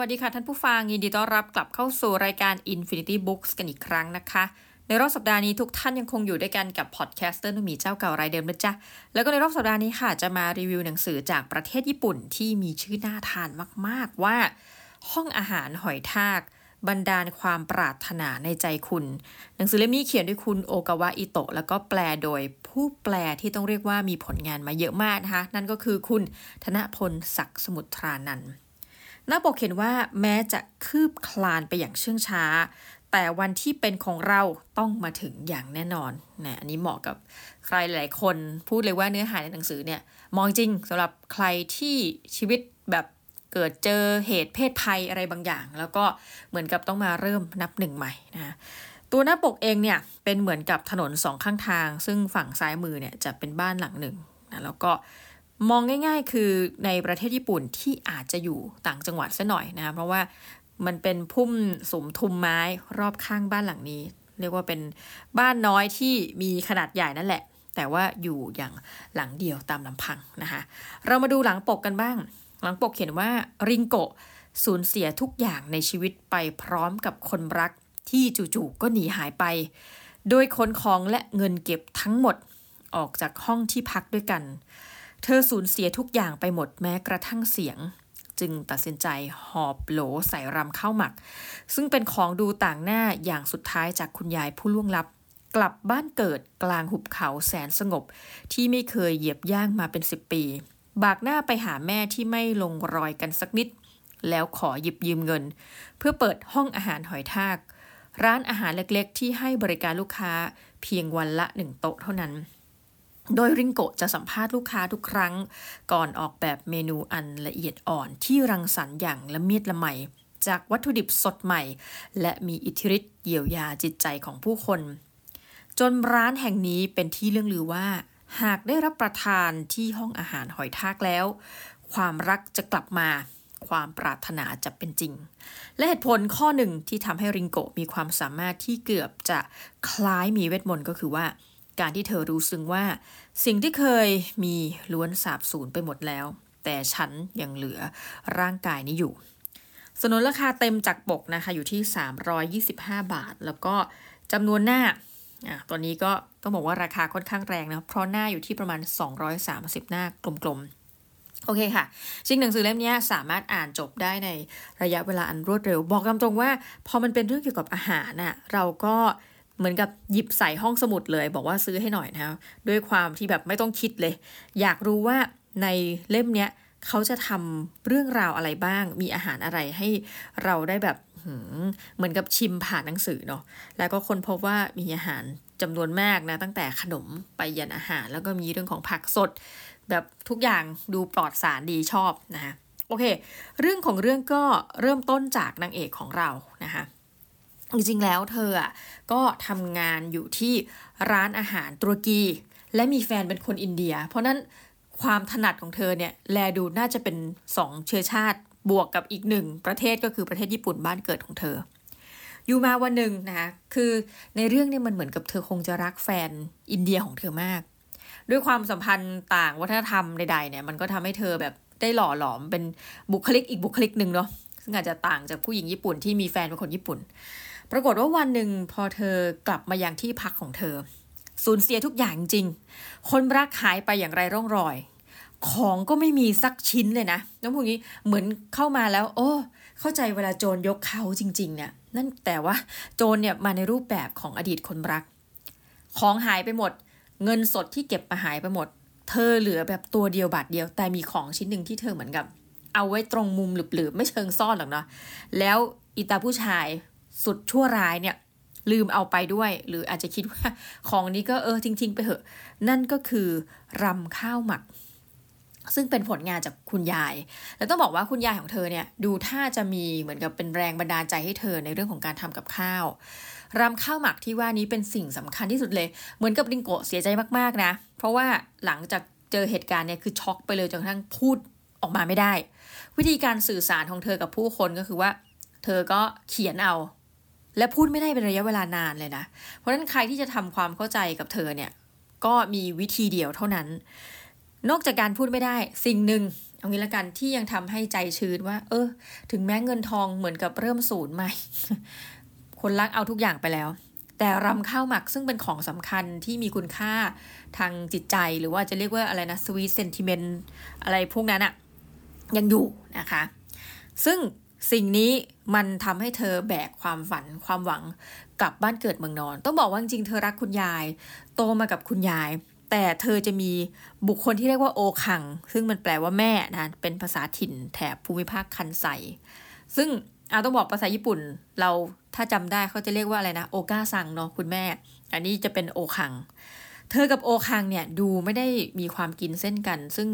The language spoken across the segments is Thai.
สวัสดีค่ะท่านผู้ฟังยินดีต้อนรับกลับเข้าสู่รายการ Infinity Books กันอีกครั้งนะคะ ในรอบสัปดาห์นี้ทุกท่านยังคงอยู่ด้วยกันกับ podcaster นุ่มีเจ้าเก่ารายเดิมนะจ๊ะ แล้วก็ในรอบสัปดาห์นี้ค่ะจะมารีวิวหนังสือจากประเทศญี่ปุ่นที่มีชื่อน่าทานมาก ๆ ว่า ห้องอาหารหอยทาก บันดาลความปรารถนาในใจคุณ หนังสือเล่มนี้เขียนด้วยคุณโอกาวะอิโตะแล้วก็แปลโดยผู้แปลที่ต้องเรียกว่ามีผลงานมาเยอะมากนะคะนั่นก็คือคุณธนพลศักดิ์สมุทรานันท์ หน้าปกเขียนว่าแม้จะคืบคลานไปอย่างเชื่องช้า แต่วันที่เป็นของเราต้องมาถึงอย่างแน่นอนนะอันนี้เหมาะกับใครหลายคนพูดเลยว่าเนื้อหาในหนังสือเนี่ยมองจริงสำหรับใครที่ชีวิตแบบเกิดเจอเหตุเพศภัยอะไรบางอย่าง แล้วก็เหมือนกับต้องมาเริ่มนับหนึ่งใหม่นะตัวหน้าปกเองเนี่ยเป็นเหมือนกับถนนสองข้างทาง ซึ่งฝั่งซ้ายมือเนี่ยจะเป็นบ้านหลังหนึ่งนะแล้วก็ มองง่าย ๆ คือในประเทศญี่ปุ่นที่อาจจะอยู่ต่างจังหวัดซะหน่อยนะ เพราะว่ามันเป็นพุ่มสมทุมไม้รอบข้างบ้านหลังนี้ เรียกว่าเป็นบ้านน้อยที่มีขนาดใหญ่นั่นแหละ แต่ว่าอยู่อย่างหลังเดียวตามลำพังนะคะเรามาดูหลังปกกันบ้าง หลังปกเขียนว่าริงโกะสูญเสียทุกอย่างในชีวิตไปพร้อมกับคนรักที่จู่ๆก็หนีหายไป โดยขนของและเงินเก็บทั้งหมดออกจากห้องที่พักด้วยกัน เธอสูญเสียทุกอย่างไปหมดแม้กระทั่งเสียง จึงตัดสินใจหอบโหลใส่รำข้าวหมัก ซึ่งเป็นของดูต่างหน้าอย่างสุดท้ายจากคุณยายผู้ล่วงลับ กลับบ้านเกิดกลางหุบเขาแสนสงบ ที่ไม่เคยเหยียบย่างมาเป็นสิบปี บากหน้าไปหาแม่ที่ไม่ลงรอยกันสักนิด แล้วขอหยิบยืมเงิน เพื่อเปิดห้องอาหารหอยทาก ร้านอาหารเล็กๆ ที่ให้บริการลูกค้าเพียงวันละหนึ่งโต๊ะเท่านั้น โดยริงโกะจะสัมภาษณ์ลูกค้าทุกครั้ง ก่อนออกแบบเมนูอันละเอียดอ่อนที่รังสรรค์อย่างละเมียดละไมจากวัตถุดิบสดใหม่ และมีอิทธิฤทธิ์เยียวยาจิตใจของผู้คน จนร้านแห่งนี้เป็นที่เรื่องลือว่า หากได้รับประทานที่ห้องอาหารหอยทากแล้ว ความรักจะกลับมา ความปรารถนาจะเป็นจริง และเหตุผลข้อหนึ่งที่ทำให้ริงโกะมีความสามารถที่เกือบจะคล้ายมีเวทมนต์ก็คือว่า การที่เธอรู้ซึ้งว่า สิ่งที่เคยมีล้วนสาบสูญไปหมดแล้ว แต่ฉันยังเหลือร่างกายนี้อยู่สนนราคาเต็มจากปกนะคะอยู่ที่ 325 บาท แล้วก็จำนวนหน้าอะตัวนี้ก็ต้องบอกว่าราคาค่อนข้างแรงนะเพราะหน้าอยู่ที่ประมาณ 230 หน้ากลมๆ โอเคค่ะจริงหนังสือเล่มนี้สามารถอ่านจบได้ในระยะเวลาอันรวดเร็ว บอกตามตรงว่า พอมันเป็นเรื่องเกี่ยวกับอาหารน่ะเราก็ เหมือนกับหยิบใส่ห้องสมุดเลย บอกว่าซื้อให้หน่อยนะด้วยความที่แบบไม่ต้องคิดเลย อยากรู้ว่าในเล่มเนี้ยเขาจะทำเรื่องราวอะไรบ้าง มีอาหารอะไรให้เราได้แบบเหมือนกับชิมผ่านหนังสือเนาะ แล้วก็คนพบว่ามีอาหารจำนวนมากนะ ตั้งแต่ขนมไปยันอาหาร แล้วก็มีเรื่องของผักสด แบบทุกอย่างดูปลอดสารดีชอบนะคะโอเค เรื่องของเรื่องก็เริ่มต้นจากนางเอกของเรานะคะ จริงๆ แล้วเธออะก็ทำงานอยู่ที่ร้านอาหารตุรกี และมีแฟนเป็นคนอินเดีย เพราะนั้นความถนัดของเธอเนี่ยแลดูน่าจะเป็นสองเชื้อชาติบวกกับอีกหนึ่งประเทศก็คือประเทศญี่ปุ่นบ้านเกิดของเธอ อยู่มาวันหนึ่งนะคะคือในเรื่องเนี่ยมันเหมือนกับเธอคงจะรักแฟนอินเดียของเธอมาก ด้วยความสัมพันธ์ต่างวัฒนธรรมใดๆเนี่ยมันก็ทำให้เธอแบบได้หล่อหลอมเป็นบุคลิกอีกบุคลิกหนึ่งเนาะซึ่งอาจจะต่างจากผู้หญิงญี่ปุ่นที่มีแฟนเป็นคนญี่ปุ่น ปรากฏว่าวันหนึ่งพอเธอกลับมายังที่พักของเธอ สูญเสียทุกอย่างจริง คนรักหายไปอย่างไรร่องรอย ของก็ไม่มีสักชิ้นเลยนะน้องพวกนี้เหมือนเข้ามาแล้ว โอ้เข้าใจเวลาโจรยกเขาจริง ๆ เนี่ย นั่นแต่ว่าโจรเนี่ยมาในรูปแบบของอดีตคนรัก ของหายไปหมด เงินสดที่เก็บมาหายไปหมด เธอเหลือแบบตัวเดียวบาทเดียว แต่มีของชิ้นหนึ่งที่เธอเหมือนกับ เอาไว้ตรงมุมหลืบๆไม่เชิงซ่อนหรอกเนาะแล้วอีตาผู้ชาย สุดชั่วร้ายเนี่ย ลืมเอาไปด้วย หรืออาจจะคิดว่าของนี้ก็เออทิ้งๆ ไปเถอะ นั่นก็คือรำข้าวหมัก ซึ่งเป็นผลงานจากคุณยาย แล้วต้องบอกว่าคุณยายของเธอเนี่ย ดูถ้าจะมีเหมือนกับเป็นแรงบันดาลใจให้เธอในเรื่องของการทำกับข้าวรำข้าวหมักที่ว่านี้เป็นสิ่งสำคัญที่สุดเลย เหมือนกับริงโกะเสียใจมากๆนะ เพราะว่าหลังจากเจอเหตุการณ์เนี่ยคือช็อกไปเลยจนกระทั่งพูดออกมาไม่ได้ วิธีการสื่อสารของเธอกับผู้คนก็คือว่า เธอก็เขียนเอา และพูดไม่ได้เป็นระยะเวลานานเลยนะ เพราะฉะนั้นใครที่จะทำความเข้าใจกับเธอเนี่ยก็มีวิธีเดียวเท่านั้น นอกจากการพูดไม่ได้สิ่งหนึ่งเอางี้ละกันที่ยังทำให้ใจชื้นว่า เออ ถึงแม้เงินทองเหมือนกับเริ่มศูนย์ใหม่ คนรักเอาทุกอย่างไปแล้ว แต่รำข้าวหมักซึ่งเป็นของสำคัญที่มีคุณค่าทางจิตใจหรือว่าจะเรียกว่าอะไรนะสวีทเซนติเมนต์อะไรพวกนั้นอะยังอยู่นะคะ ซึ่ง สิ่งนี้มันทำให้เธอแบกความฝันความหวังกลับบ้านเกิดเมืองนอน ต้องบอกว่าจริงเธอรักคุณยาย โตมากับคุณยาย แต่เธอจะมีบุคคลที่เรียกว่าโอคัง ซึ่งมันแปลว่าแม่นะเป็นภาษาถิ่นแถบภูมิภาคคันไซซึ่งเอาต้องบอกภาษาญี่ปุ่น เราถ้าจำได้เขาจะเรียกว่าอะไรนะโอกาซังเนาะคุณแม่ อันนี้จะเป็นโอคัง เธอกับโอคังเนี่ยดูไม่ได้มีความกินเส้นกัน ซึ่ง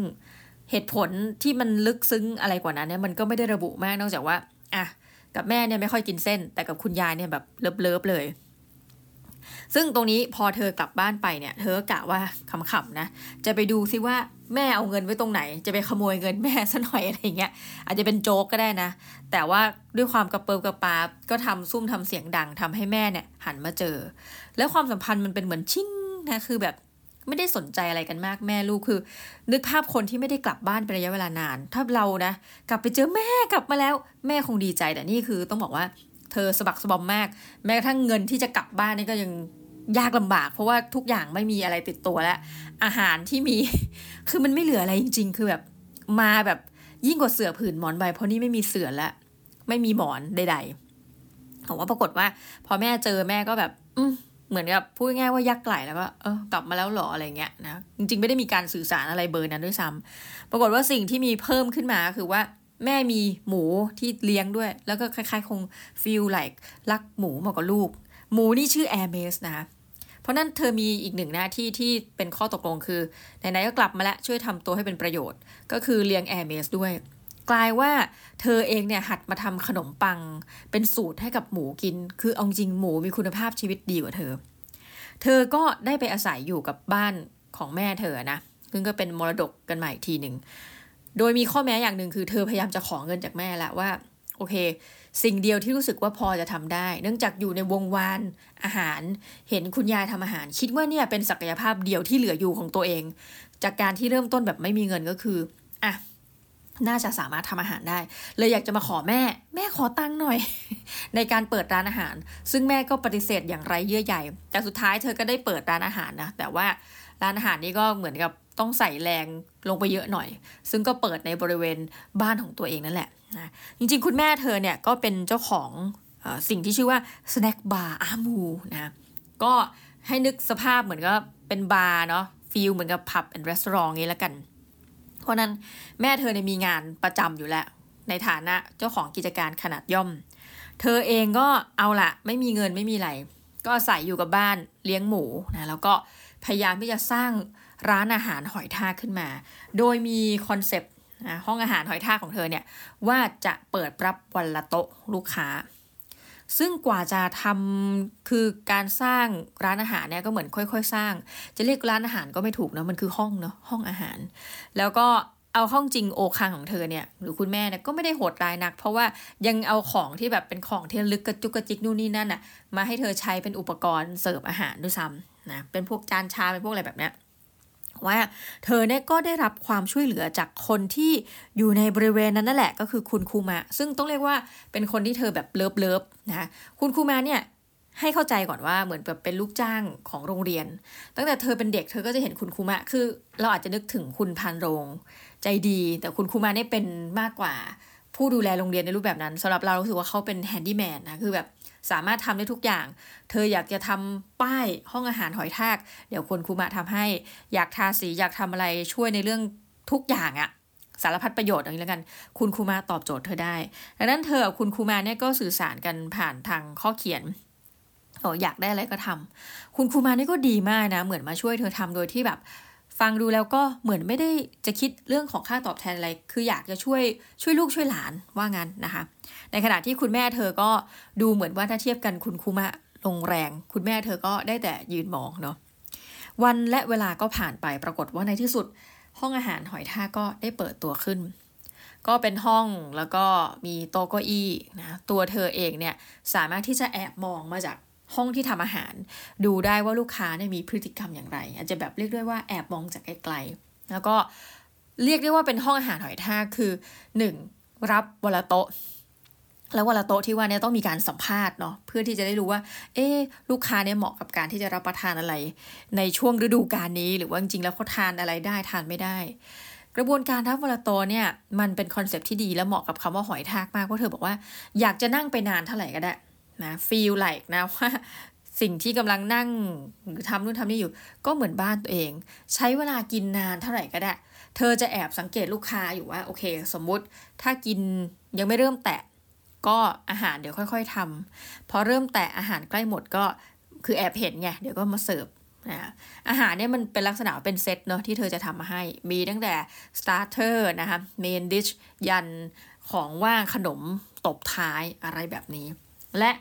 เหตุผลที่มันลึกซึ้งอะไรกว่านั้นเนี่ยมันก็ไม่ได้ระบุมากนอกจากว่าอะกับแม่เนี่ยไม่ค่อยกินเส้น แต่กับคุณยายเนี่ยแบบเลิฟๆเลย ซึ่งตรงนี้พอเธอกลับบ้านไปเนี่ย เธอกะว่าขำๆนะ จะไปดูซิว่าแม่เอาเงินไว้ตรงไหน จะไปขโมยเงินแม่ซะหน่อยอะไรเงี้ย อาจจะเป็นโจ๊กก็ได้นะ แต่ว่าด้วยความกระเปิบกระปาบก็ทำซุ่มทำเสียงดังทำให้แม่เนี่ย หันมาเจอ แล้วความสัมพันธ์มันเป็นเหมือนชิ่งนะคือแบบ ไม่ได้สนใจอะไรกันมากแม่ลูกคือ นึกภาพคนที่ไม่ได้กลับบ้านเป็นระยะเวลานาน ถ้าเรานะ กลับไปเจอแม่กลับมาแล้ว แม่คงดีใจแต่นี่คือต้องบอกว่า เธอสะบักสะบอมมาก แม้กระทั่งเงินที่จะกลับบ้านนี่ก็ยังยากลำบาก เพราะว่าทุกอย่างไม่มีอะไรติดตัวแล้ว อาหารที่มี คือมันไม่เหลืออะไรจริง ๆ คือแบบมาแบบยิ่งกว่าเสือผืนหมอนใบเพราะนี่ไม่มีเสือแล้วไม่มีหมอนใดๆแต่ว่าปรากฏว่า พอแม่เจอแม่ก็แบบ อื เหมือนกับพูดง่ายว่ายักไหลแล้วก็เออกลับมาแล้วหรออะไรเงี้ยนะจริงๆไม่ได้มีการสื่อสารอะไรเบอร์นั้นด้วยซ้ำปรากฏว่าสิ่งที่มีเพิ่มขึ้นมาคือว่าแม่มีหมูที่เลี้ยงด้วย แล้วก็คล้ายๆ คงฟีลไลค์รักหมูมากกว่าลูก หมูนี่ชื่อแอร์เมสนะคะเพราะนั้นเธอมีอีกหนึ่งหน้าที่ที่เป็นข้อตกลงคือไหนๆก็กลับมาแล้วช่วยทำตัวให้เป็นประโยชน์ ก็คือเลี้ยงแอร์เมสด้วย กลายว่าเธอเองเนี่ยหัดมาทำขนมปัง เป็นสูตรให้กับหมูกิน คือเอาจริงหมูมีคุณภาพชีวิตดีกว่าเธอ เธอก็ได้ไปอาศัยอยู่กับบ้านของแม่เธอนะซึ่งก็เป็นมรดกกันใหม่ทีหนึ่งโดยมีข้อแม้อย่างหนึ่งคือเธอพยายามจะขอเงินจากแม่แล้วว่าโอเค สิ่งเดียวที่รู้สึกว่าพอจะทำได้ เนื่องจากอยู่ในวงวานอาหาร เห็นคุณยายทำอาหาร คิดว่าเนี่ยเป็นศักยภาพเดียวที่เหลืออยู่ของตัวเอง จากการที่เริ่มต้นแบบไม่มีเงินก็คืออะ น่าจะสามารถทำอาหารได้ เลยอยากจะมาขอแม่ แม่ขอตังค์หน่อย ในการเปิดร้านอาหาร ซึ่งแม่ก็ปฏิเสธอย่างไรเยื่อใหญ่ แต่สุดท้ายเธอก็ได้เปิดร้านอาหารนะ แต่ว่าร้านอาหารนี้ก็เหมือนกับต้องใส่แรงลงไปเยอะหน่อย ซึ่งก็เปิดในบริเวณบ้านของตัวเองนั่นแหละนะจริงๆ คุณแม่เธอเนี่ยก็เป็นเจ้าของอสิ่งที่ชื่อว่า snack bar อามูนะก็ให้นึกสภาพเหมือนกับเป็นบาร์เนาะ feel เหมือนกับ pub and resort งี้แล้วกัน เพราะนั้นแม่เธอเนี่ยมีงานประจำอยู่แล้ว ในฐานะเจ้าของกิจการขนาดย่อม เธอเองก็เอาละไม่มีเงินไม่มีอะไร ก็อาศัยอยู่กับบ้านเลี้ยงหมูนะแล้วก็พยายามที่จะสร้างร้านอาหารหอยทากขึ้นมา โดยมีคอนเซปต์ห้องอาหารหอยทากของเธอเนี่ยว่าจะเปิดรับวันละโต๊ะลูกค้า ซึ่งกว่าจะทำคือการสร้างร้านอาหารเนี่ยก็เหมือนค่อย ๆ สร้าง จะเรียกร้านอาหารก็ไม่ถูกเนาะมันคือห้องเนาะห้องอาหาร แล้วก็เอาห้องจริงโอคังของเธอเนี่ยหรือคุณแม่เนี่ยก็ไม่ได้โหดร้ายนัก เพราะว่ายังเอาของที่แบบเป็นของที่ลึกกระจุกกระจิกนู่นนี่นั่นอะมาให้เธอใช้เป็นอุปกรณ์เสิร์ฟอาหารด้วยซ้ำนะเป็นพวกจานชาเป็นพวกอะไรแบบเนี้ย ว่าเธอเนี่ยก็ได้รับความช่วยเหลือจากคนที่อยู่ในบริเวณนั้นนั่นแหละก็คือคุณคูมา ซึ่งต้องเรียกว่าเป็นคนที่เธอแบบ love love นะคุณคูมาเนี่ยให้เข้าใจก่อนว่าเหมือนแบบเป็นลูกจ้างของโรงเรียน ตั้งแต่เธอเป็นเด็กเธอก็จะเห็นคุณคูมาคือ เราอาจจะนึกถึงคุณภารโรง ใจดี แต่คุณคูมาเนี่ยเป็นมากกว่าผู้ดูแลโรงเรียนในรูปแบบนั้นสำหรับเรารู้สึกว่าเขาเป็น handyman นะคือแบบ สามารถทำได้ทุกอย่าง เธออยากจะทำป้ายห้องอาหารหอยทาก เดี๋ยวคุณคูมาทำให้ อยากทาสีอยากทำอะไรช่วยในเรื่องทุกอย่างอะสารพัดประโยชน์อย่างนี้แล้วกัน คุณครูมาตอบโจทย์เธอได้ ดังนั้นเธอกับคุณครูมาเนี่ยก็สื่อสารกันผ่านทางข้อเขียนออยากได้อะไรก็ทำคุณครูมานี่ก็ดีมากนะ เหมือนมาช่วยเธอทำโดยที่แบบ ฟังดูแล้วก็เหมือนไม่ได้จะคิดเรื่องของค่าตอบแทนอะไร คืออยากจะช่วยช่วยลูกช่วยหลานว่างั้นนะคะ ในขณะที่คุณแม่เธอก็ดูเหมือนว่าถ้าเทียบกันคุณคุมะลงแรง คุณแม่เธอก็ได้แต่ยืนมองเนาะ วันและเวลาก็ผ่านไปปรากฏว่าในที่สุด ห้องอาหารหอยทากก็ได้เปิดตัวขึ้น ก็เป็นห้องแล้วก็มีโต๊ะเก้าอี้นะ ตัวเธอเองเนี่ยสามารถที่จะแอบมองมาจาก ห้องที่ทำอาหาร ดูได้ว่าลูกค้าเนี่ยมีพฤติกรรมอย่างไร อาจจะแบบเรียกได้ว่าแอบมองจากไกลๆแล้วก็เรียกได้ว่าเป็นห้องอาหารหอยทากคือหนึ่งรับวลโต๊ะ แล้ววลโต๊ะที่ว่าเนี่ยต้องมีการสัมภาษณ์เนาะเพื่อที่จะได้รู้ว่า เอ๊ลูกค้าเนี่ยเหมาะกับการที่จะรับประทานอะไร ในช่วงฤดูกาลนี้ หรือว่าจริงๆแล้วเขาทานอะไรได้ทานไม่ได้ กระบวนการรับวลโต๊ะเนี่ยมันเป็นคอนเซปที่ดีและเหมาะกับคำว่าหอยทากมากเพราะเธอบอกว่าอยากจะนั่งไปนานเท่าไหร่ก็ได้ นะฟีลไลค์นะว่าสิ่งที่กำลังนั่งหรือทำนู่นทำนี่อยู่ ก็เหมือนบ้านตัวเอง ใช้เวลากินนานเท่าไหร่ก็ได้ เธอจะแอบสังเกตลูกค้าอยู่ว่า โอเค สมมุติถ้ากินยังไม่เริ่มแตะ ก็อาหารเดี๋ยวค่อย ๆทำพอเริ่มแตะอาหารใกล้หมดก็คือแอบเห็นไงเดี๋ยวก็มาเสิร์ฟนะอาหารเนี่ยมันเป็นลักษณะเป็นเซตเนาะที่เธอจะทำมาให้ มีตั้งแต่ starter นะคะ main dish ยันของว่างขนมตบท้ายอะไรแบบนี้ และ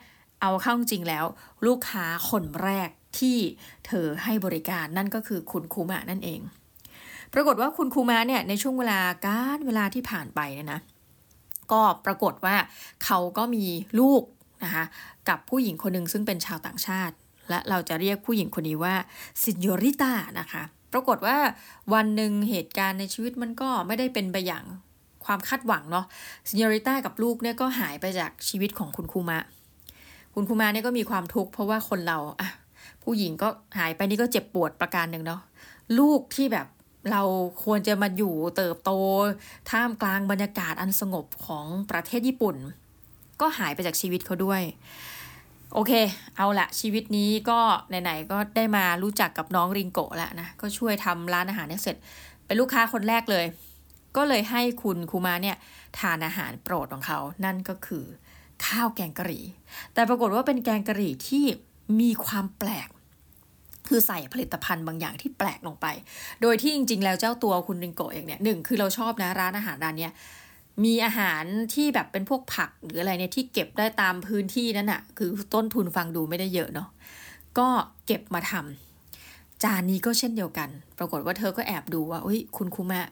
เอาเข้าจริงแล้ว ลูกค้าคนแรกที่เธอให้บริการนั่นก็คือคุณคูมานั่นเอง ปรากฏว่าคุณคูมะเนี่ยในช่วงเวลาการเวลาที่ผ่านไปเนี่ยนะก็ปรากฏว่าเขาก็มีลูกนะคะกับผู้หญิงคนหนึ่งซึ่งเป็นชาวต่างชาติ และเราจะเรียกผู้หญิงคนนี้ว่าซินโยริต้านะคะปรากฏว่าวันหนึ่งเหตุการณ์ในชีวิตมันก็ไม่ได้เป็นไปอย่างความคาดหวังเนาะซินโยริต้ากับลูกเนี่ยก็หายไปจากชีวิตของคุณคูมะ คุณครูมาเนี่ยก็มีความทุกข์เพราะว่าคนเราอะผู้หญิงก็หายไปนี่ก็เจ็บปวดประการหนึ่งเนาะลูกที่แบบเราควรจะมาอยู่เติบโต ท่ามกลางบรรยากาศอันสงบของประเทศญี่ปุ่น ก็หายไปจากชีวิตเขาด้วย โอเค เอาละชีวิตนี้ก็ไหนๆก็ได้มารู้จักกับน้องริงโกะแล้วนะ ก็ช่วยทำร้านอาหารเนี่ยเสร็จ เป็นลูกค้าคนแรกเลย ก็เลยให้คุณคูมาเนี่ยทานอาหารโปรดของเขา นั่นก็คือ ข้าวแกงกะหรี่ แต่ปรากฏว่าเป็นแกงกะหรี่ที่มีความแปลก คือใส่ผลิตภัณฑ์บางอย่างที่แปลกลงไป โดยที่จริง ๆ แล้วเจ้าตัวคุณริงโกเองเนี่ยหนึ่งคือเราชอบนะร้านอาหารร้านเนี้ยมีอาหารที่แบบเป็นพวกผักหรืออะไรเนี่ยที่เก็บได้ตามพื้นที่นั่นอะคือต้นทุนฟังดูไม่ได้เยอะเนาะก็เก็บมาทำจานนี้ก็เช่นเดียวกัน ปรากฏว่าเธอก็แอบดูว่าอุ้ยคุณคุมะ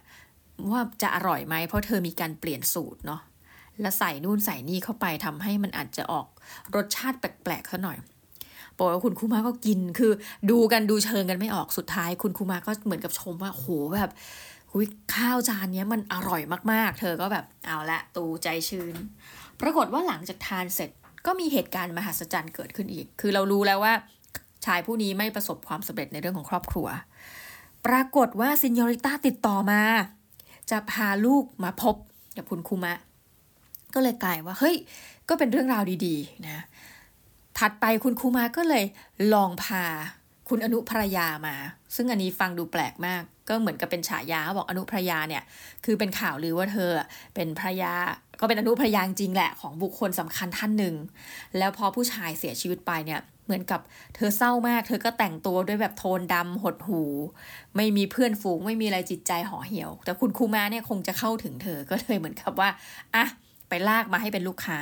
ว่าจะอร่อยไหมเพราะเธอมีการเปลี่ยนสูตรเนาะ แล้วใส่นู่นใส่นี่เข้าไปทำให้มันอาจจะออกรสชาติแปลกๆซะหน่อยบอกว่าคุณคูมาก็กินคือ ดูกันดูเชิงกันไม่ออกสุดท้าย คุณคูมาก็เหมือนกับชมว่าโหแบบหุยข้าวจานนี้มันอร่อยมากๆ เธอก็แบบเอาละตูใจชื้น ปรากฏว่าหลังจากทานเสร็จก็มีเหตุการณ์มหัศจรรย์เกิดขึ้นอีก คือเรารู้แล้วว่า ชายผู้นี้ไม่ประสบความสำเร็จในเรื่องของครอบครัว ปรากฏว่าซินยอริต้าติดต่อมา จะพาลูกมาพบกับคุณคูมะ ก็เลยกลายว่าเฮ้ย ก็เป็นเรื่องราวดีๆนะถัดไปคุณครูมาก็เลยลองพาคุณอนุภรยามา ซึ่งอันนี้ฟังดูแปลกมาก ก็เหมือนกับเป็นฉายาบอกอนุภรยาเนี่ย คือเป็นข่าวลือว่าเธอเป็นภรยา ก็เป็นอนุภรยาจริงแหละของบุคคลสำคัญท่านหนึ่ง แล้วพอผู้ชายเสียชีวิตไปเนี่ย เหมือนกับเธอเศร้ามาก เธอก็แต่งตัวด้วยแบบโทนดำหดหู ไม่มีเพื่อนฝูง ไม่มีอะไรจิตใจห่อเหี่ยว แต่คุณครูมาเนี่ยคงจะเข้าถึงเธอ ก็เลยเหมือนกับว่า อะ ไปลากมาให้เป็นลูกค้า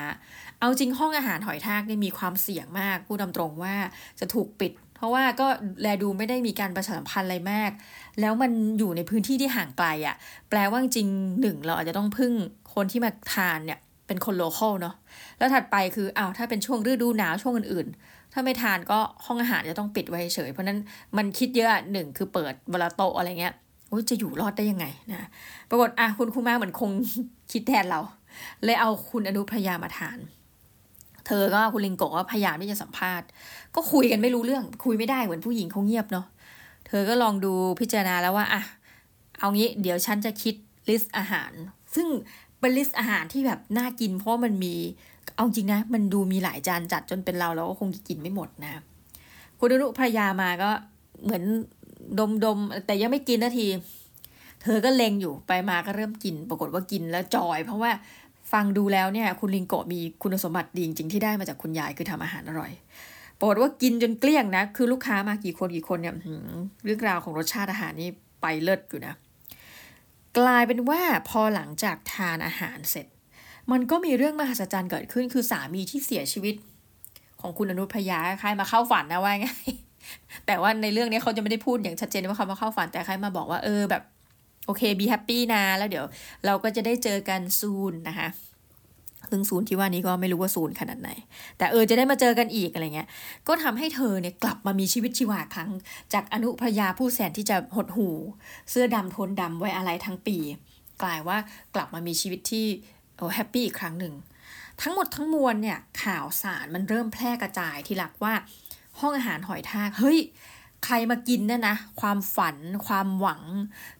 เอาจริงห้องอาหารหอยทากนี่มีความเสี่ยงมากพูดตรงว่าจะถูกปิด เพราะว่าก็แลดูไม่ได้มีการประชาสัมพันธ์อะไรมาก แล้วมันอยู่ในพื้นที่ที่ห่างไกลอะ่ะ แปลว่าจริงหนึ่งเราอาจจะต้องพึ่งคนที่มาทานเนี่ยเป็นคนโลเคอลเนาะแล้วถัดไปคืออ้าวถ้าเป็นช่วงฤดูหนาวช่วงอื่นๆ ถ้าไม่ทานก็ห้องอาหารจะต้องปิดไว้เฉย เพราะนั้นมันคิดเยอะหนึ่งคือเปิดเวลาโตอะไรเงี้ยจะอยู่รอดได้ยังไงนะปรากฏอะคุณครูมาเหมือนคงคิดแทนเรา เลยเอาคุณอนุพยามาทาน เธอก็คุณลิงโกก็พยายามที่จะสัมภาษณ์ ก็คุยกันไม่รู้เรื่อง คุยไม่ได้เหมือนผู้หญิงเขาเงียบเนาะ เธอก็ลองดูพิจารณาแล้วว่าอะเอางี้เดี๋ยวฉันจะคิดlist อาหาร ซึ่งเป็น list อาหารที่แบบน่ากิน เพราะมันมีเอาจริงนะ มันดูมีหลายจานจัดจนเป็นเราเราก็คงกินไม่หมดนะ คุณอนุภรรยาก็เหมือนดมดมแต่ยังไม่กินนาที เธอก็เล็งอยู่ไปมาก็เริ่มกิน ปรากฏว่ากินแล้ว joy เพราะว่าฟังดูแล้วเนี่ย คุณริงโกะมีคุณสมบัติดีจริงที่ได้มาจากคุณยายคือทำอาหารอร่อยปรากฏว่ากินจนเกลี้ยงนะ คือลูกค้ามากี่คนกี่คนเนี่ยเรื่องราวของรสชาติอาหารนี่ไปเลิศอยู่นะ กลายเป็นว่าพอหลังจากทานอาหารเสร็จ มันก็มีเรื่องมหัศจรรย์เกิดขึ้น คือสามีที่เสียชีวิตของคุณอนุภรรยาคล้ายมาเข้าฝันนะว่าไงแต่ว่าในเรื่องนี้เขาจะไม่ได้พูดอย่างชัดเจนว่าเขามาเข้าฝันแต่คล้ายมาบอกว่าเออแบบ โอเค be happy นะ แล้วเดี๋ยวเราก็จะได้เจอกัน soon นะคะซึ่ง soon ที่ว่านี้ก็ไม่รู้ว่า soon ขนาดไหน แต่เออจะได้มาเจอกันอีกอะไรเงี้ย ก็ทำให้เธอเนี่ยกลับมามีชีวิตชีวาครั้ง จากอนุภรรยาผู้แสนที่จะหดหู เสื้อดำทนดำไว้อาลัยทั้งปี กลายว่ากลับมามีชีวิตที่โอ้ happy อีกครั้งหนึ่ง ทั้งหมดทั้งมวลเนี่ยข่าวสารมันเริ่มแพร่กระจายที่หลักว่า ห้องอาหารหอยทากเฮ้ย ใครมากินเนี่ยนะ ความฝัน ความหวัง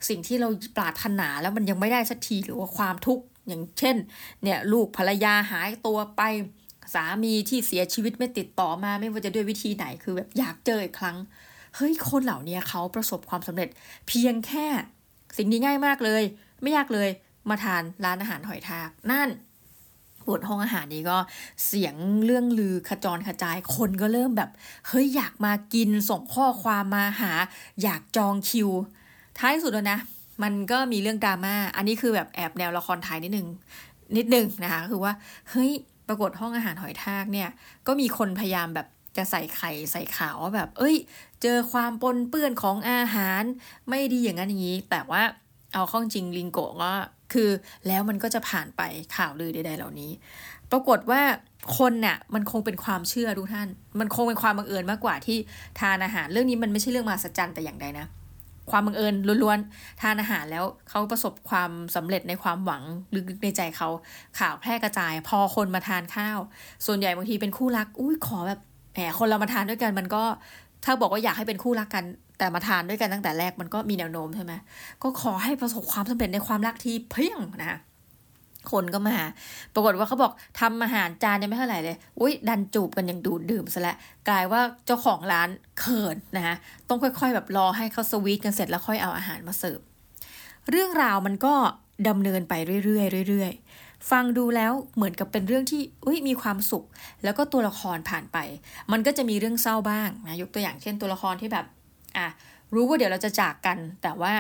สิ่งที่เราปรารถนาแล้วมันยังไม่ได้สักทีหรือว่าความทุกข์อย่างเช่น เนี่ยลูกภรรยาหายตัวไปสามีที่เสียชีวิตไม่ติดต่อมา ไม่ว่าจะด้วยวิธีไหนคือแบบอยากเจออีกครั้งเฮ้ยคนเหล่านี้เขาประสบความสำเร็จ เพียงแค่ สิ่งนี้ง่ายมากเลย ไม่ยากเลยมาทานร้านอาหารหอยทากนั่น บทห้องอาหารนี้ก็เสียงเรื่องลือขจรกระจายคนก็เริ่มแบบ เฮ้ยอยากมากินส่งข้อความมาหา อยากจองคิว ท้ายสุดแล้วนะ มันก็มีเรื่องดราม่าอันนี้คือแบบแอบแนวละครไทยนิดนึงนิดนึงนะคะคือว่าเฮ้ยปรากฏห้องอาหารหอยทากเนี่ย ก็มีคนพยายามแบบจะใส่ไข่ใส่ขาวว่าแบบ เอ้ย เจอความปนเปื้อนของอาหาร ไม่ดีอย่างนั้นอย่างนี้ แต่ว่าเอาข้องจริงลิงโกะก็ คือแล้วมันก็จะผ่านไปข่าวลือใดๆเหล่านี้ ปรากฏว่าคนเนี่ยมันคงเป็นความเชื่อทุกท่าน มันคงเป็นความบังเอิญมากกว่าที่ทานอาหารเรื่องนี้มันไม่ใช่เรื่องมาสัจจันแต่อย่างใดนะ ความบังเอิญล้วนๆทานอาหารแล้วเขาประสบความสำเร็จในความหวังลึกๆในใจเขาข่าวแพร่กระจาย พอคนมาทานข้าว ส่วนใหญ่บางทีเป็นคู่รักอุ้ยขอแบบแหมคนเรามาทานด้วยกันมันก็ถ้าบอกว่าอยากให้เป็นคู่รักกัน แต่มาทานด้วยกันตั้งแต่แรกมันก็มีแนวโน้มใช่ไหมก็ขอให้ประสบความสำเร็จในความรักที่เพียงนะคนก็มาปรากฏว่าเขาบอกทำอาหารจานยังไม่เท่าไหร่เลย อุ้ยดันจูบกันอย่างดูดดื่มซะแล้วกลายว่าเจ้าของร้านเขินนะฮะต้องค่อยๆ แบบรอให้เขาสวีทกันเสร็จแล้วค่อยเอาอาหารมาเสิร์ฟ เรื่องราวมันก็ดำเนินไปเรื่อยๆเรื่อยๆ ฟังดูแล้วเหมือนกับเป็นเรื่องที่อุ้ยมีความสุข แล้วก็ตัวละครผ่านไป มันก็จะมีเรื่องเศร้าบ้างนะ ยกตัวอย่างเช่นตัวละครที่แบบ อะรู้ว่าเดี๋ยวเราจะจากกัน แต่ว่า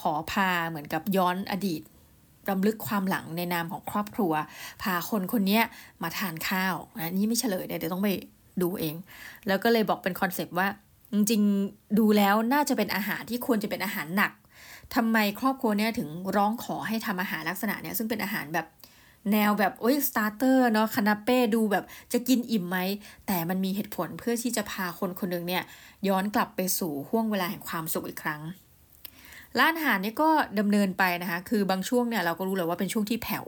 ขอพาเหมือนกับย้อนอดีตรำลึกความหลังในนามของครอบครัว พาคนคนนี้มาทานข้าวนะนี่ไม่เฉลยเดี๋ยวต้องไปดูเอง แล้วก็เลยบอกเป็นคอนเซปต์ว่า จริงๆดูแล้วน่าจะเป็นอาหารที่ควรจะเป็นอาหารหนักทำไมครอบครัวเนี่ยถึงร้องขอให้ทำอาหารลักษณะเนี้ยซึ่งเป็นอาหารแบบ แนวแบบโอ้ย starter เนาะ canapé ดูแบบจะกินอิ่มไหม แต่มันมีเหตุผลเพื่อที่จะพาคนคนหนึ่งเนี่ย ย้อนกลับไปสู่ห่วงเวลาแห่งความสุขอีกครั้ง ร้านอาหารนี่ก็ดำเนินไปนะคะ คือบางช่วงเนี่ยเราก็รู้เลยว่าเป็นช่วงที่แผ่ว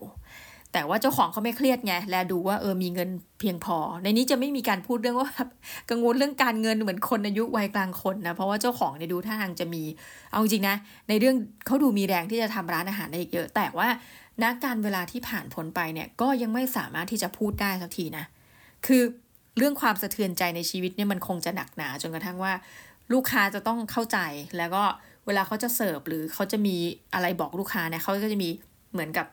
แต่ว่าเจ้าของเขาไม่เครียดไง แลดูว่าเออมีเงินเพียงพอ ในนี้จะไม่มีการพูดเรื่องว่ากังวลเรื่องการเงินเหมือนคนอายุวัยกลางคนนะ เพราะว่าเจ้าของเนี่ยดูท่าทางจะมี เอาจริงนะ ในเรื่องเขาดูมีแรงที่จะทำร้านอาหารได้อีกเยอะ แต่ว่านักการเวลาที่ผ่านพ้นไปเนี่ย ก็ยังไม่สามารถที่จะพูดได้สักทีนะ คือเรื่องความสะเทือนใจในชีวิตเนี่ยมันคงจะหนักหนาจนกระทั่งว่า ลูกค้าจะต้องเข้าใจแล้วก็เวลาเขาจะเสิร์ฟหรือเขาจะมีอะไรบอกลูกค้าเนี่ยเขาก็จะมีเหมือนกับ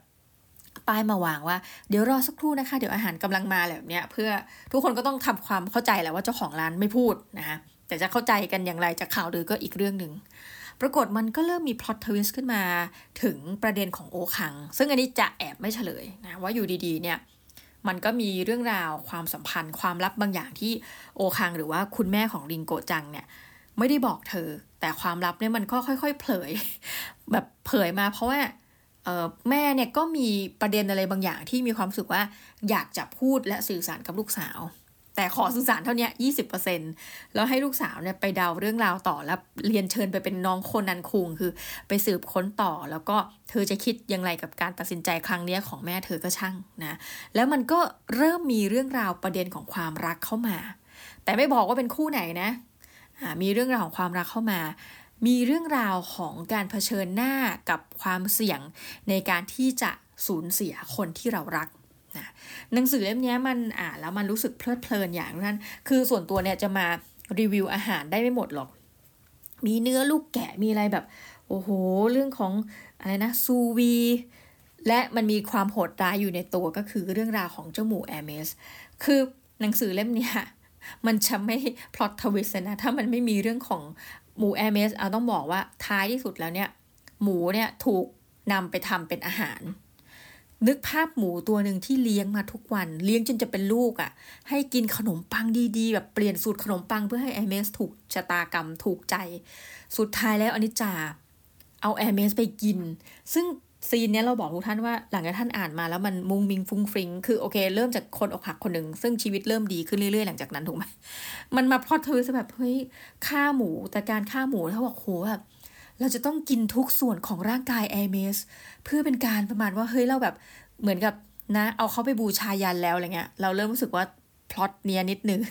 ป้ายมาวางว่า เดี๋ยวรอสักครู่นะคะ เดี๋ยวอาหารกำลังมาแบบเนี้ยเพื่อทุกคนก็ต้องทำความเข้าใจแหละว่าเจ้าของร้านไม่พูดนะคะแต่จะเข้าใจกันอย่างไรจากข่าวหรือก็อีกเรื่องหนึ่งปรากฏมันก็เริ่มมี plot twist ขึ้นมาถึงประเด็นของโอคัง ซึ่งอันนี้จะแอบไม่เฉลยนะว่าอยู่ดีๆเนี่ยมันก็มีเรื่องราวความสัมพันธ์ ความลับบางอย่างที่โอคังหรือว่าคุณแม่ของริงโกจังเนี่ยไม่ได้บอกเธอ แต่ความลับเนี่ยมันก็ค่อย ๆ เผย แบบเผยมาเพราะว่า แม่เนี่ยก็มีประเด็นอะไรบางอย่างที่มีความรู้สึกว่าอยากจะพูดและสื่อสารกับลูกสาว แต่ขอสื่อสารเท่านี้ยี่สิบเปอร์เซ็นแล้วให้ลูกสาวเนี่ยไปเดาเรื่องราวต่อแล้วเรียนเชิญไปเป็นน้องคนนันคุงคือไปสืบค้นต่อ แล้วก็เธอจะคิดย่างไรกับการตัดสินใจครั้งนี้ของแม่เธอก็ช่างนะแล้วมันก็เริ่มมีเรื่องราวประเด็นของความรักเข้ามา แต่ไม่บอกว่าเป็นคู่ไหนนะมีเรื่องราวของความรักเข้ามา มีเรื่องราวของการเผชิญหน้ากับความเสี่ยงในการที่จะสูญเสียคนที่เรารักนะหนังสือเล่มนี้มันอ่านแล้วมันรู้สึกเพลิดเพลินอย่างนั้นคือส่วนตัวเนี่ยจะมารีวิวอาหารได้ไม่หมดหรอก มีเนื้อลูกแกะมีอะไรแบบ โอ้โห เรื่องของอะไรนะซูวีและมันมีความโหดร้ายอยู่ในตัวก็คือเรื่องราวของเจ้าหมูแอร์เมสคือหนังสือเล่มนี้มันจะไม่ plot twist นะ ถ้ามันไม่มีเรื่องของ หมูแอร์เมสเอาต้องบอกว่าท้ายที่สุดแล้วเนี่ย หมูเนี่ยถูกนำไปทำเป็นอาหาร นึกภาพหมูตัวหนึ่งที่เลี้ยงมาทุกวัน เลี้ยงจนจะเป็นลูกอะ่ะ ให้กินขนมปังดีๆ แบบเปลี่ยนสูตรขนมปังเพื่อให้แอร์เมสถูกชะตากรรมถูกใจ สุดท้ายแล้วอนิจจาเอาแอร์เมสไปกิน ซึ่ง scene เนี้ยเราบอกทุกท่านว่าหลังจากท่านอ่านมาแล้วมันมุ้งมิ้งฟรุ้งฟริ้งคือโอเค เริ่มจากคนอกหักคนหนึ่งซึ่งชีวิตเริ่มดีขึ้นเรื่อยๆ หลังจากนั้นถูกไหมมันมาพอดทวิสแบบเฮ้ยฆ่าหมูแต่การฆ่าหมูเขาบอกโหแบบเราจะต้องกินทุกส่วนของร่างกายแอร์เมสเพื่อเป็นการประมาณว่าเฮ้ยเราแบบเหมือนกับนะ เอาเขาไปบูชายันแล้วอะไรเงี้ยเราเริ่มรู้สึกว่าพล็อตเนี้ยนิดนึง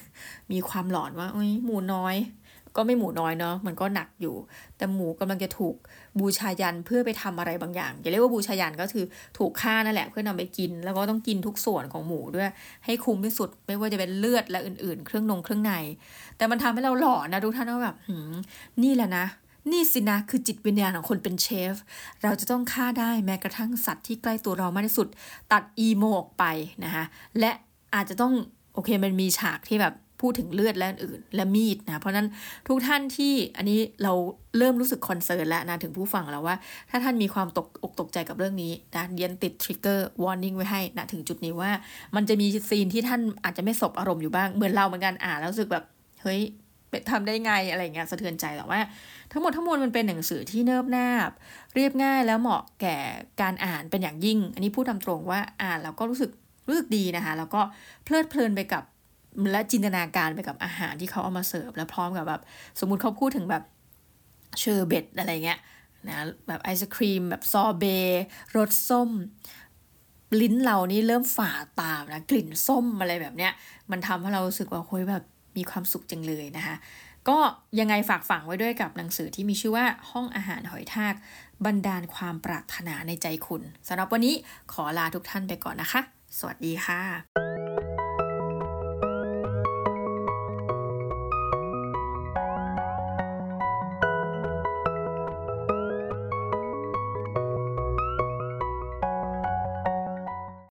มีความหลอนว่าเอ้ยหมูน้อย ก็ไม่หมูน้อยเนาะมันก็หนักอยู่ แต่หมูกำลังจะถูกบูชายันเพื่อไปทำอะไรบางอย่างอย่าเรียกว่าบูชายันก็คือถูกฆ่านั่นแหละเพื่อนำไปกิน แล้วก็ต้องกินทุกส่วนของหมูด้วย ให้คุ้มที่สุด ไม่ว่าจะเป็นเลือดและอื่นๆ เครื่องนงเครื่องใน แต่มันทำให้เราหลอนนะทุกท่านว่าแบบนี่แหละนะนี่สินะคือจิตวิญญาณของคนเป็นเชฟ เราจะต้องฆ่าได้แม้กระทั่งสัตว์ที่ใกล้ตัวเรามากที่สุด ตัด emo ออกไปนะคะและอาจจะต้องโอเคมันมีฉากที่แบบ พูดถึงเลือดและอื่น และมีดนะเพราะนั้นทุกท่านที่อันนี้เราเริ่มรู้สึก concern แล้วนะถึงผู้ฟังแล้วว่า ถ้าท่านมีความตกอกตกใจกับเรื่องนี้นะเดียนติดทริกเกอร์วอร์นิ่งไว้ให้นะถึงจุดนี้ว่า มันจะมี scene ที่ท่านอาจจะไม่สบอารมณ์อยู่บ้างเหมือนเราเหมือนกันอ่านแล้วรู้สึกแบบเฮ้ยทำได้ไงอะไรเงี้ยสะเทือนใจแต่ว่า ทั้งหมดทั้งมวลมันเป็นหนังสือที่เนิบนาบ เรียบง่ายแล้วเหมาะแก่การอ่านเป็นอย่างยิ่ง อันนี้พูดตามตรงว่าอ่านแล้วก็รู้สึกรู้สึกดีนะคะ แล้วก็เพลิดเพลินไปกับ และจินตนาการไปกับอาหารที่เขาเอามาเสิร์ฟแล้วพร้อมกับแบบสมมุติเขาพูดถึงแบบเชอร์เบตอะไรเงี้ยนะแบบไอศครีมแบบซอเบรสส้ม ลิ้นเรานี่เริ่มฝ่าตามนะกลิ่นส้มอะไรแบบเนี้ย มันทำให้เรารู้สึกว่าโ้ยแบบมีความสุขจังเลยนะคะ ก็ยังไงฝากฝังไว้ด้วยกับหนังสือที่มีชื่อว่าห้องอาหารหอยทาก บรรดาลความปรารถนาในใจคุณสำหรับวันนี้ขอลาทุกท่านไปก่อนนะคะ สวัสดีค่ะ